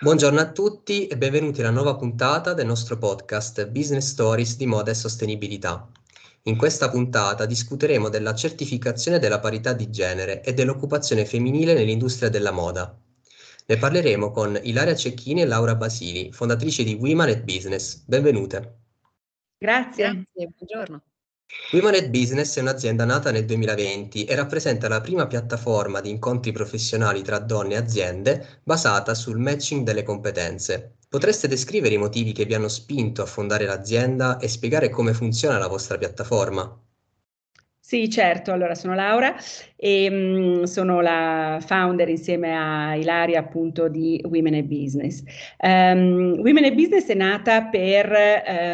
Buongiorno a tutti e benvenuti alla nuova puntata del nostro podcast Business Stories di moda e sostenibilità. In questa puntata discuteremo della certificazione della parità di genere e dell'occupazione femminile nell'industria della moda. Ne parleremo con Ilaria Cecchini e Laura Basili, fondatrici di Women at Business. Benvenute. Grazie. Grazie, buongiorno. Women Business è un'azienda nata nel 2020 e rappresenta la prima piattaforma di incontri professionali tra donne e aziende basata sul matching delle competenze. Potreste descrivere i motivi che vi hanno spinto a fondare l'azienda e spiegare come funziona la vostra piattaforma? Sì, certo. Allora, sono Laura e mh, sono la founder insieme a Ilaria appunto di Women e Business. Um, Women e Business è nata per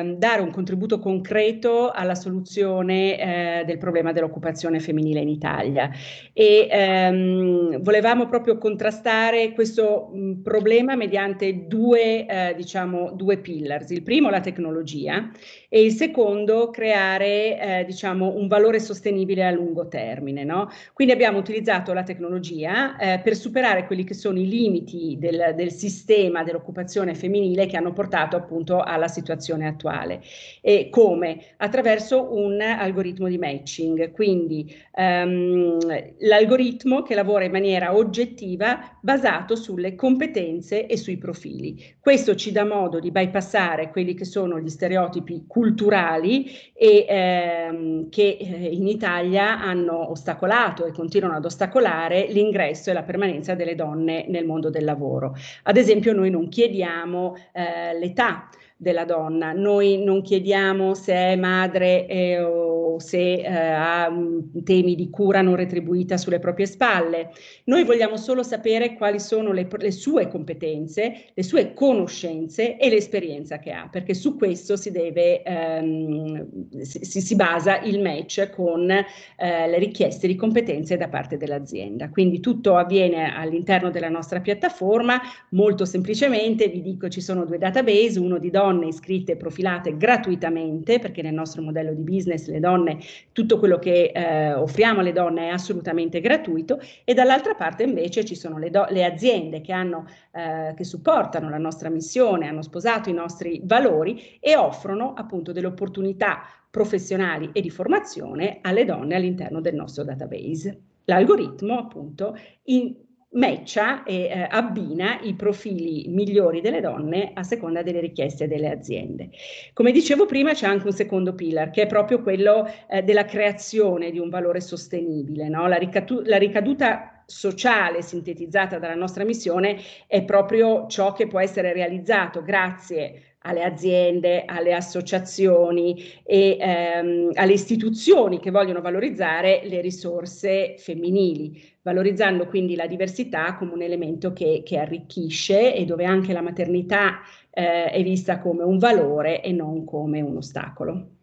um, dare un contributo concreto alla soluzione uh, del problema dell'occupazione femminile in Italia e um, volevamo proprio contrastare questo mh, problema mediante due, uh, diciamo, due pillars. Il primo la tecnologia e il secondo creare uh, diciamo, un valore sostenibile a lungo termine. No? Quindi abbiamo utilizzato la tecnologia eh, per superare quelli che sono i limiti del, del, sistema dell'occupazione femminile che hanno portato appunto alla situazione attuale. E come? Attraverso un algoritmo di matching, quindi ehm, l'algoritmo che lavora in maniera oggettiva basato sulle competenze e sui profili. Questo ci dà modo di bypassare quelli che sono gli stereotipi culturali e ehm, che eh, in Italia hanno ostacolato e continuano ad ostacolare l'ingresso e la permanenza delle donne nel mondo del lavoro. Ad esempio noi non chiediamo eh, l'età della donna. Noi non chiediamo se è madre eh, o se eh, ha um, temi di cura non retribuita sulle proprie spalle. Noi vogliamo solo sapere quali sono le, le, sue competenze, le sue conoscenze e l'esperienza che ha, perché su questo si deve, ehm, si, si, basa il match con eh, le richieste di competenze da parte dell'azienda. Quindi tutto avviene all'interno della nostra piattaforma, molto semplicemente vi dico ci sono due database, uno di donne iscritte e profilate gratuitamente, perché nel nostro modello di business le donne, tutto quello che eh, offriamo alle donne è assolutamente gratuito e dall'altra parte invece ci sono le, do- le aziende che, hanno, eh, che supportano la nostra missione, hanno sposato i nostri valori e offrono appunto delle opportunità professionali e di formazione alle donne all'interno del nostro database. L'algoritmo appunto in, matcha e eh, abbina i profili migliori delle donne a seconda delle richieste delle aziende. Come dicevo prima c'è anche un secondo pillar che è proprio quello eh, della creazione di un valore sostenibile, no? la, ricatu- la ricaduta sociale sintetizzata dalla nostra missione è proprio ciò che può essere realizzato grazie alle aziende, alle associazioni e ehm, alle istituzioni che vogliono valorizzare le risorse femminili, valorizzando quindi la diversità come un elemento che, che arricchisce e dove anche la maternità eh, è vista come un valore e non come un ostacolo.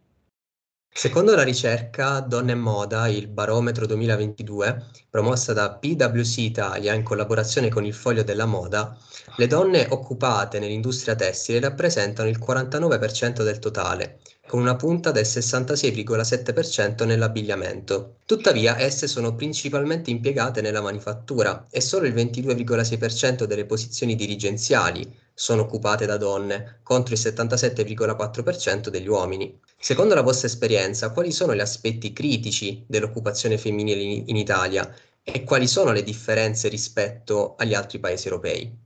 Secondo la ricerca Donne e Moda, il Barometro 2022, promossa da PwC Italia in collaborazione con il Foglio della Moda, le donne occupate nell'industria tessile rappresentano il 49% del totale, con una punta del 66,7% nell'abbigliamento. Tuttavia, esse sono principalmente impiegate nella manifattura e solo il 22,6% delle posizioni dirigenziali sono occupate da donne, contro il 77,4% degli uomini. Secondo la vostra esperienza, quali sono gli aspetti critici dell'occupazione femminile in, in Italia e quali sono le differenze rispetto agli altri paesi europei?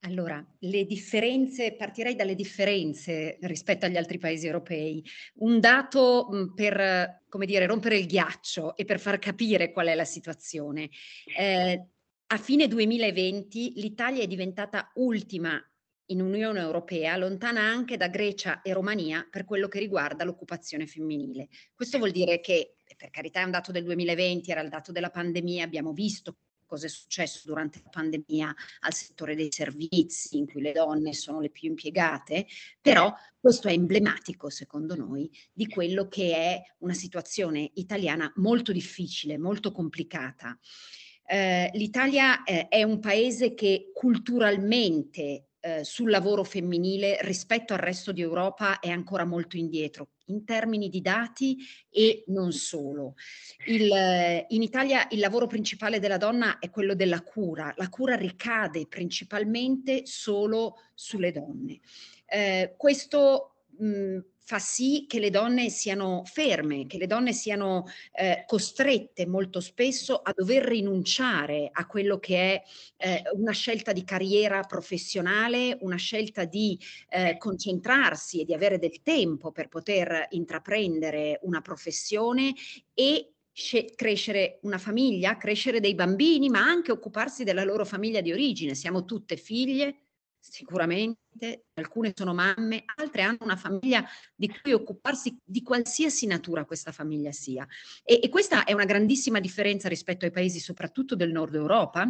Allora, le differenze, partirei dalle differenze rispetto agli altri paesi europei. Un dato mh, per, come dire, rompere il ghiaccio e per far capire qual è la situazione. Eh, a fine 2020 l'Italia è diventata ultima in Unione Europea, lontana anche da Grecia e Romania per quello che riguarda l'occupazione femminile. Questo vuol dire che, per carità è un dato del 2020, era il dato della pandemia, abbiamo visto cosa è successo durante la pandemia al settore dei servizi in cui le donne sono le più impiegate, però questo è emblematico secondo noi di quello che è una situazione italiana molto difficile, molto complicata. Eh, L'Italia eh, è un paese che culturalmente eh, sul lavoro femminile rispetto al resto di Europa è ancora molto indietro in termini di dati e non solo. Il, in Italia il lavoro principale della donna è quello della cura. La cura ricade principalmente solo sulle donne. Eh, questo mh, fa sì che le donne siano ferme, che le donne siano eh, costrette molto spesso a dover rinunciare a quello che è eh, una scelta di carriera professionale, una scelta di eh, concentrarsi e di avere del tempo per poter intraprendere una professione e crescere una famiglia, crescere dei bambini, ma anche occuparsi della loro famiglia di origine. Siamo tutte figlie, sicuramente, alcune sono mamme, altre hanno una famiglia di cui occuparsi di qualsiasi natura questa famiglia sia. E, e questa è una grandissima differenza rispetto ai paesi soprattutto del nord Europa,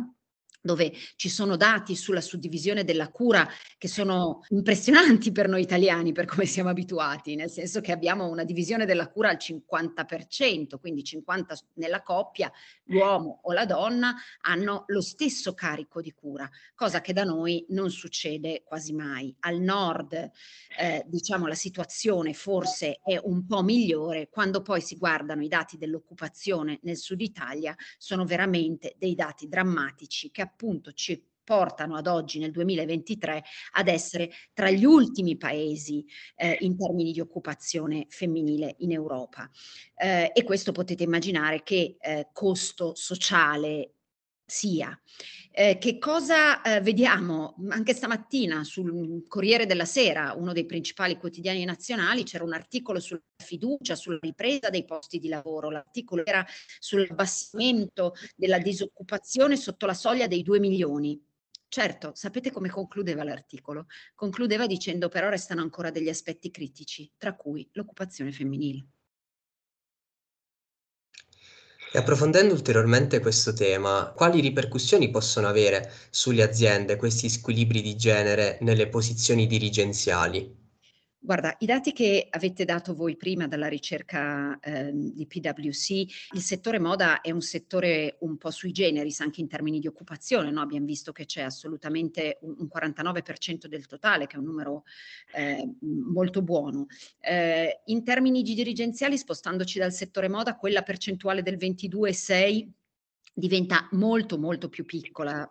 dove ci sono dati sulla suddivisione della cura che sono impressionanti per noi italiani, per come siamo abituati, nel senso che abbiamo una divisione della cura al 50%, quindi 50% nella coppia, l'uomo o la donna hanno lo stesso carico di cura, cosa che da noi non succede quasi mai. Al nord, eh, diciamo, la situazione forse è un po' migliore, quando poi si guardano i dati dell'occupazione nel sud Italia, sono veramente dei dati drammatici che appunto ci portano ad oggi nel 2023 ad essere tra gli ultimi paesi eh, in termini di occupazione femminile in Europa. Eh, e questo potete immaginare che eh, costo sociale sia. Eh, che cosa eh, vediamo? Anche stamattina sul Corriere della Sera, uno dei principali quotidiani nazionali, c'era un articolo sulla fiducia, sulla ripresa dei posti di lavoro. L'articolo era sull'abbassamento della disoccupazione sotto la soglia dei 2 milioni. Certo, sapete come concludeva l'articolo? Concludeva dicendo però restano ancora degli aspetti critici, tra cui l'occupazione femminile. E approfondendo ulteriormente questo tema, quali ripercussioni possono avere sulle aziende questi squilibri di genere nelle posizioni dirigenziali? Guarda, i dati che avete dato voi prima dalla ricerca eh, di PwC, il settore moda è un settore un po' sui generis anche in termini di occupazione, no? abbiamo visto che c'è assolutamente un, un 49% del totale, che è un numero eh, molto buono. Eh, in termini di dirigenziali, spostandoci dal settore moda, quella percentuale del 22,6 diventa molto molto più piccola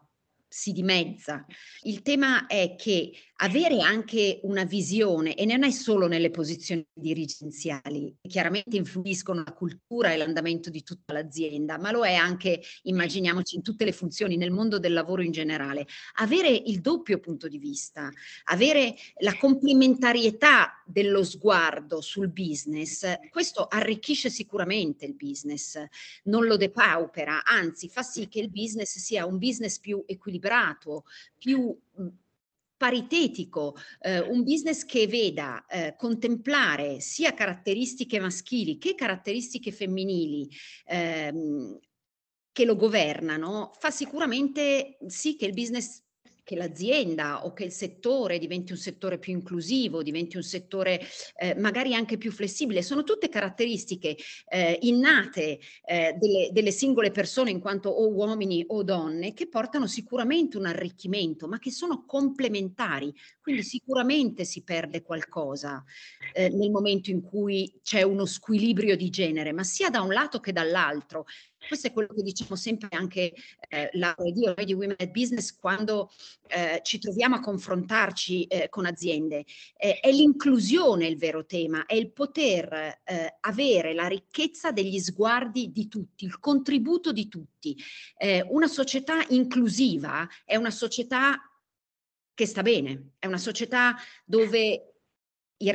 si dimezza. Il tema è che avere anche una visione, e non è solo nelle posizioni dirigenziali, che chiaramente influiscono la cultura e l'andamento di tutta l'azienda, ma lo è anche, immaginiamoci, in tutte le funzioni, nel mondo del lavoro in generale. Avere il doppio punto di vista, avere la complementarietà dello sguardo sul business, questo arricchisce sicuramente il business, non lo depaupera, anzi fa sì che il business sia un business più equilibrato, più paritetico, eh, un business che veda eh, contemplare sia caratteristiche maschili che caratteristiche femminili ehm, che lo governano, fa sicuramente sì che il business che l'azienda o che il settore diventi un settore più inclusivo, diventi un settore eh, magari anche più flessibile. Sono tutte caratteristiche eh, innate eh, delle, delle, singole persone in quanto o uomini o donne che portano sicuramente un arricchimento, ma che sono complementari. Quindi sicuramente si perde qualcosa eh, nel momento in cui c'è uno squilibrio di genere, ma sia da un lato che dall'altro. Questo è quello che diciamo sempre anche eh, la io, noi di Women at Business quando eh, ci troviamo a confrontarci eh, con aziende. Eh, è l'inclusione il vero tema, è il poter eh, avere la ricchezza degli sguardi di tutti, il contributo di tutti. Eh, una società inclusiva è una società che sta bene, è una società dove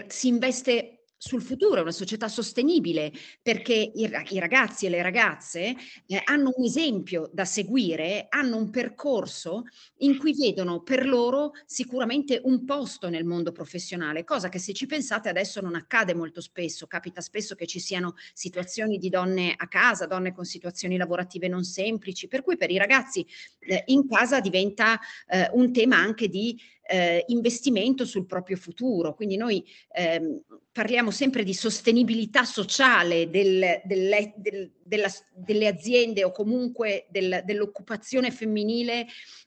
si investe sul futuro, una società sostenibile, perché i, i ragazzi e le ragazze eh, hanno un esempio da seguire, hanno un percorso in cui vedono per loro sicuramente un posto nel mondo professionale, cosa che se ci pensate adesso non accade molto spesso, capita spesso che ci siano situazioni di donne a casa, donne con situazioni lavorative non semplici, per cui per i ragazzi eh, in casa diventa eh, un tema anche di eh, investimento sul proprio futuro. Quindi noi ehm, parliamo sempre di sostenibilità sociale del, del, del, della, delle aziende o comunque dell'occupazione femminile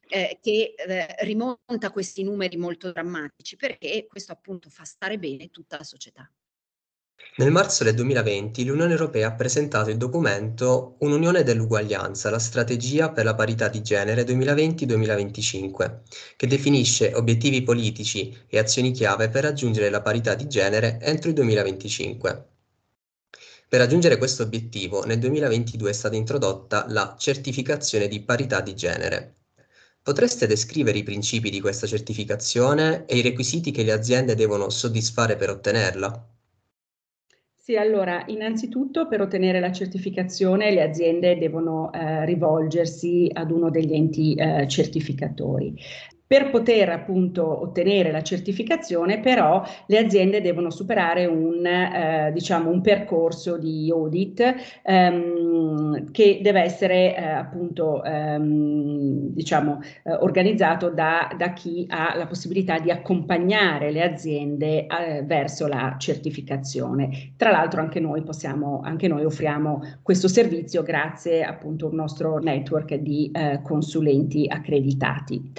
eh, che eh, rimonta questi numeri molto drammatici, perché questo appunto fa stare bene tutta la società. Nel marzo del 2020 l'Unione Europea ha presentato il documento Un'Unione dell'uguaglianza, la strategia per la parità di genere 2020-2025, che definisce obiettivi politici e azioni chiave per raggiungere la parità di genere entro il 2025. Per raggiungere questo obiettivo, nel 2022 è stata introdotta la certificazione di parità di genere. Potreste descrivere i principi di questa certificazione e i requisiti che le aziende devono soddisfare per ottenerla? Sì, allora, innanzitutto per ottenere la certificazione le aziende devono eh, rivolgersi ad uno degli enti eh, certificatori. Per poter appunto ottenere la certificazione però le aziende devono superare un, eh, diciamo, un percorso di audit ehm, che deve essere eh, appunto ehm, diciamo, eh, organizzato da, da, chi ha la possibilità di accompagnare le aziende eh, verso la certificazione. Tra l'altro anche noi possiamo, anche noi offriamo questo servizio grazie appunto al nostro network di eh, consulenti accreditati.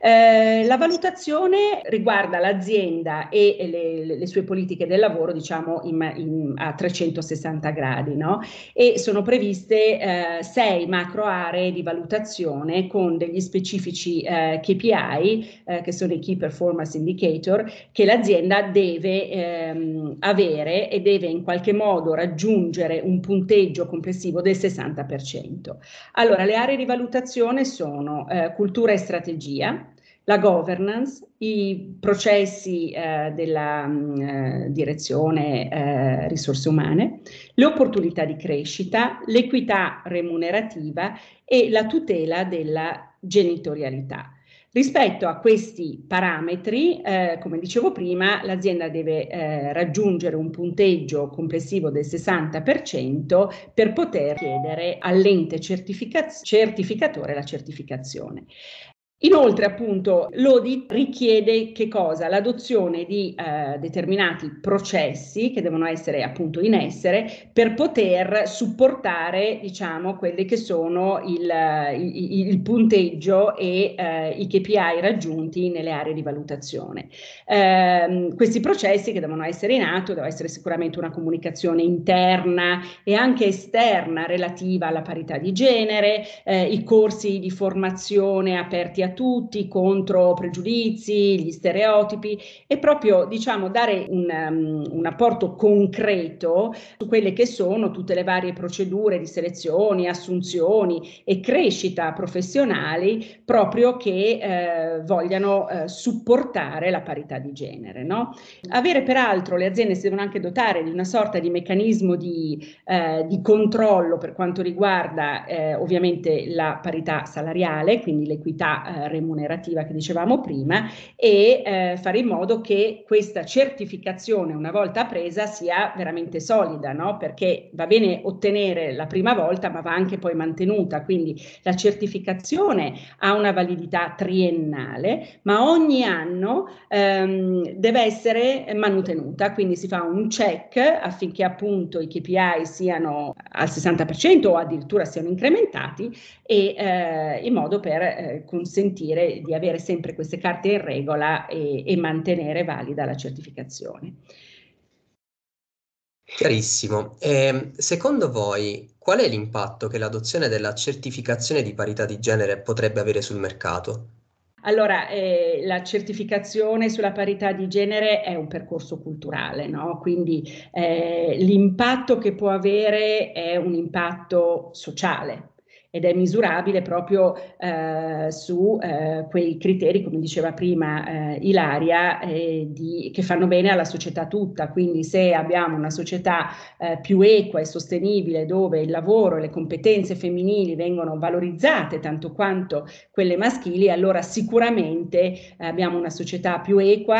Eh, la valutazione riguarda l'azienda e le, le, sue politiche del lavoro, diciamo, in, in, a 360 gradi, no? E sono previste eh, sei macro aree di valutazione con degli specifici eh, KPI, eh, che sono i Key Performance Indicator, che l'azienda deve ehm, avere e deve in qualche modo raggiungere un punteggio complessivo del 60%. Allora, le aree di valutazione sono eh, cultura e strategia, la governance, i processi eh, della mh, mm, eh, direzione eh, risorse umane, le opportunità di crescita, l'equità remunerativa e la tutela della genitorialità. Rispetto a questi parametri, eh, come dicevo prima, l'azienda deve eh, raggiungere un punteggio complessivo del 60% per poter chiedere all'ente certificatore la certificazione. Inoltre, appunto, l'audit richiede che cosa? L'adozione di eh, determinati processi che devono essere appunto in essere per poter supportare, diciamo, quelli che sono il, il, il punteggio e eh, i KPI raggiunti nelle aree di valutazione. Eh, questi processi che devono essere in atto, deve essere sicuramente una comunicazione interna e anche esterna relativa alla parità di genere, eh, i corsi di formazione aperti a a tutti contro pregiudizi, gli stereotipi e proprio diciamo dare un, um, un apporto concreto su quelle che sono tutte le varie procedure di selezioni, assunzioni e crescita professionali proprio che eh, vogliano eh, supportare la parità di genere. No? Avere peraltro le aziende si devono anche dotare di una sorta di meccanismo di, eh, di controllo per quanto riguarda eh, ovviamente la parità salariale, quindi l'equità eh, remunerativa che dicevamo prima e eh, fare in modo che questa certificazione una volta presa sia veramente solida, no? perché va bene ottenere la prima volta ma va anche poi mantenuta, quindi la certificazione ha una validità triennale ma ogni anno ehm, deve essere mantenuta, quindi si fa un check affinché appunto i KPI siano al 60% o addirittura siano incrementati e eh, in modo per eh, consentire consentire di avere sempre queste carte in regola e, e mantenere valida la certificazione. Chiarissimo. E, ehm, secondo voi qual è l'impatto che l'adozione della certificazione di parità di genere potrebbe avere sul mercato? Allora, eh, la certificazione sulla parità di genere è un percorso culturale, no? quindi eh, l'impatto che può avere è un impatto sociale, ed è misurabile proprio eh, su eh, quei criteri, come diceva prima eh, Ilaria, eh, di, che fanno bene alla società tutta. Quindi se abbiamo una società eh, più equa e sostenibile dove il lavoro e le competenze femminili vengono valorizzate tanto quanto quelle maschili, allora sicuramente eh, abbiamo una società più equa,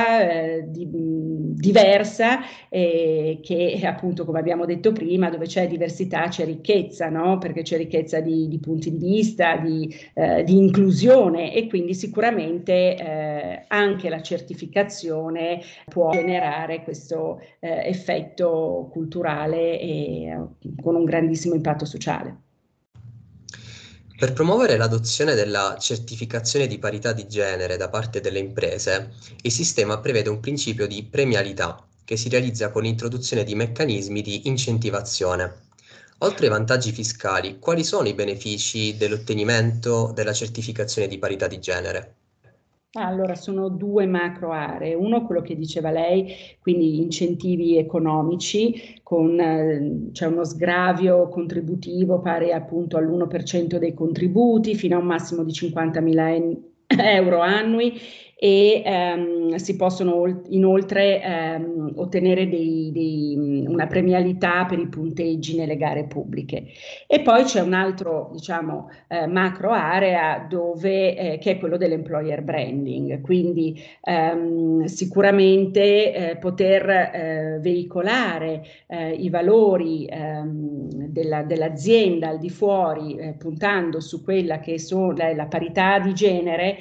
di, diversa, che appunto come abbiamo detto prima, dove c'è diversità c'è ricchezza, no? perché c'è ricchezza di, di punti di vista di, eh, di inclusione e quindi sicuramente eh, anche la certificazione può generare questo eh, effetto culturale e eh, con un grandissimo impatto sociale. Per promuovere l'adozione della certificazione di parità di genere da parte delle imprese, il sistema prevede un principio di premialità che si realizza con l'introduzione di meccanismi di incentivazione. Oltre ai vantaggi fiscali, quali sono i benefici dell'ottenimento della certificazione di parità di genere? Allora, sono due macro aree. Uno, quello che diceva lei, quindi incentivi economici, con eh, c'è uno sgravio contributivo pari appunto all'1% dei contributi fino a un massimo di 50.000 euro annui e ehm, si possono inoltre ehm, ottenere dei, dei, una premialità per i punteggi nelle gare pubbliche. E poi c'è un altro, diciamo, eh, macro area dove, eh, che è quello dell'employer branding, quindi ehm, sicuramente eh, poter eh, veicolare eh, i valori ehm, della, dell'azienda al di fuori, eh, puntando su quella che sono la, la parità di genere,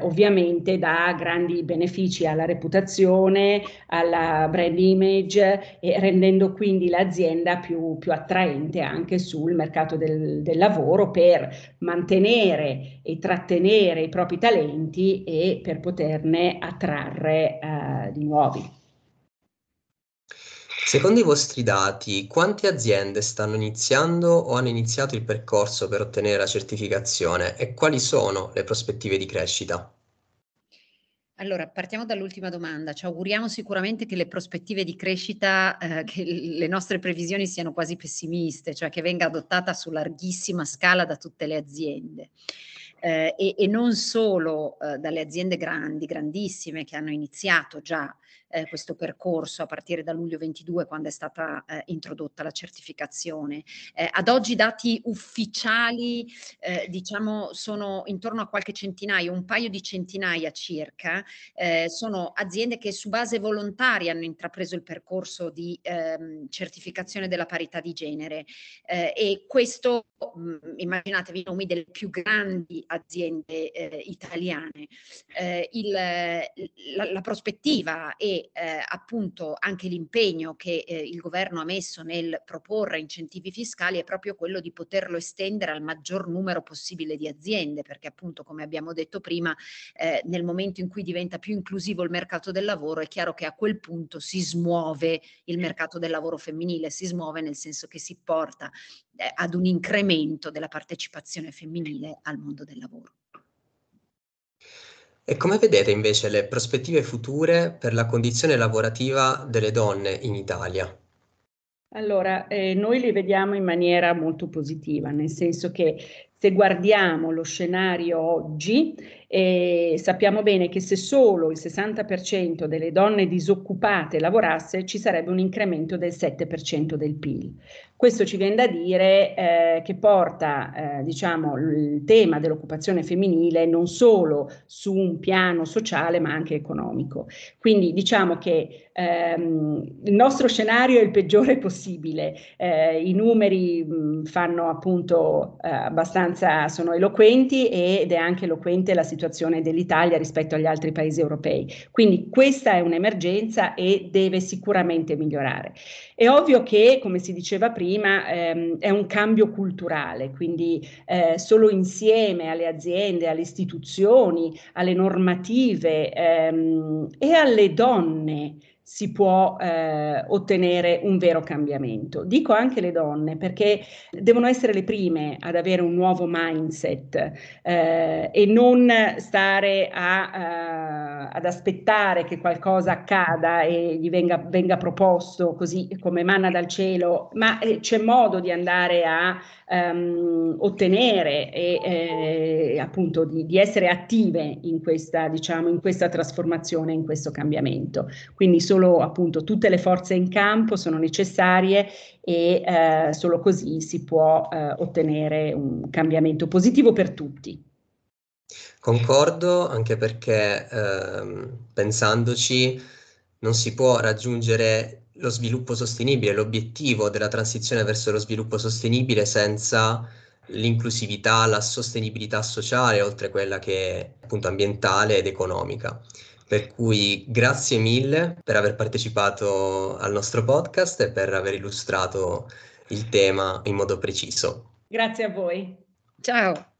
ovviamente da grandi benefici alla reputazione, alla brand image e rendendo quindi l'azienda più, più attraente anche sul mercato del, del, lavoro per mantenere e trattenere i propri talenti e per poterne attrarre eh, di nuovi. Secondo i vostri dati, quante aziende stanno iniziando o hanno iniziato il percorso per ottenere la certificazione e quali sono le prospettive di crescita? Allora, partiamo dall'ultima domanda. Ci auguriamo sicuramente che le prospettive di crescita, eh, che le nostre previsioni siano quasi pessimiste, cioè che venga adottata su larghissima scala da tutte le aziende. Eh, e, e, non solo eh, dalle aziende grandi, grandissime, che hanno iniziato già eh, questo percorso a partire da luglio 22 quando è stata eh, introdotta la certificazione. Eh, ad oggi i dati ufficiali eh, diciamo sono intorno a qualche centinaio, un paio di centinaia circa, sono aziende che su base volontaria hanno intrapreso il percorso di ehm, certificazione della parità di genere e questo mh, mm, immaginatevi i nomi delle più grandi aziende italiane. Il, la, la prospettiva e eh, appunto anche l'impegno che eh, il governo ha messo nel proporre incentivi fiscali è proprio quello di poterlo estendere al maggior numero possibile di aziende, perché appunto come abbiamo detto prima, eh, nel momento in cui diventa più inclusivo il mercato del lavoro è chiaro che a quel punto si smuove il mercato del lavoro femminile, si smuove nel senso che si porta eh, ad un incremento della partecipazione femminile al mondo del lavoro. E come vedete invece le prospettive future per la condizione lavorativa delle donne in Italia? Allora, eh, noi li vediamo in maniera molto positiva, nel senso che se guardiamo lo scenario oggi, eh, sappiamo bene che se solo il 60% delle donne disoccupate lavorasse, ci sarebbe un incremento del 7% del PIL. Questo ci viene da dire eh, che porta eh, diciamo, il tema dell'occupazione femminile non solo su un piano sociale ma anche economico. Quindi diciamo che ehm, il nostro scenario è il peggiore possibile, eh, i numeri mh, fanno appunto eh, abbastanza, sono eloquenti ed è anche eloquente la situazione dell'Italia rispetto agli altri paesi europei. Quindi questa è un'emergenza e deve sicuramente migliorare. È ovvio che, come si diceva prima, ehm, è un cambio culturale, quindi eh, solo insieme alle aziende, alle istituzioni, alle normative ehm, e alle donne si può eh, ottenere un vero cambiamento. Dico anche le donne perché devono essere le prime ad avere un nuovo mindset eh, e non stare a, uh, ad aspettare che qualcosa accada e gli venga, venga proposto così come manna dal cielo, ma eh, c'è modo di andare a um, ottenere e eh, appunto di, di, essere attive in questa, diciamo, in questa trasformazione, in questo cambiamento. Quindi solo appunto tutte le forze in campo sono necessarie e eh, solo così si può eh, ottenere un cambiamento positivo per tutti. Concordo anche perché ehm, pensandoci non si può raggiungere lo sviluppo sostenibile, l'obiettivo della transizione verso lo sviluppo sostenibile senza l'inclusività, la sostenibilità sociale, oltre a quella che è appunto ambientale ed economica. Per cui grazie mille per aver partecipato al nostro podcast e per aver illustrato il tema in modo preciso. Grazie a voi. Ciao.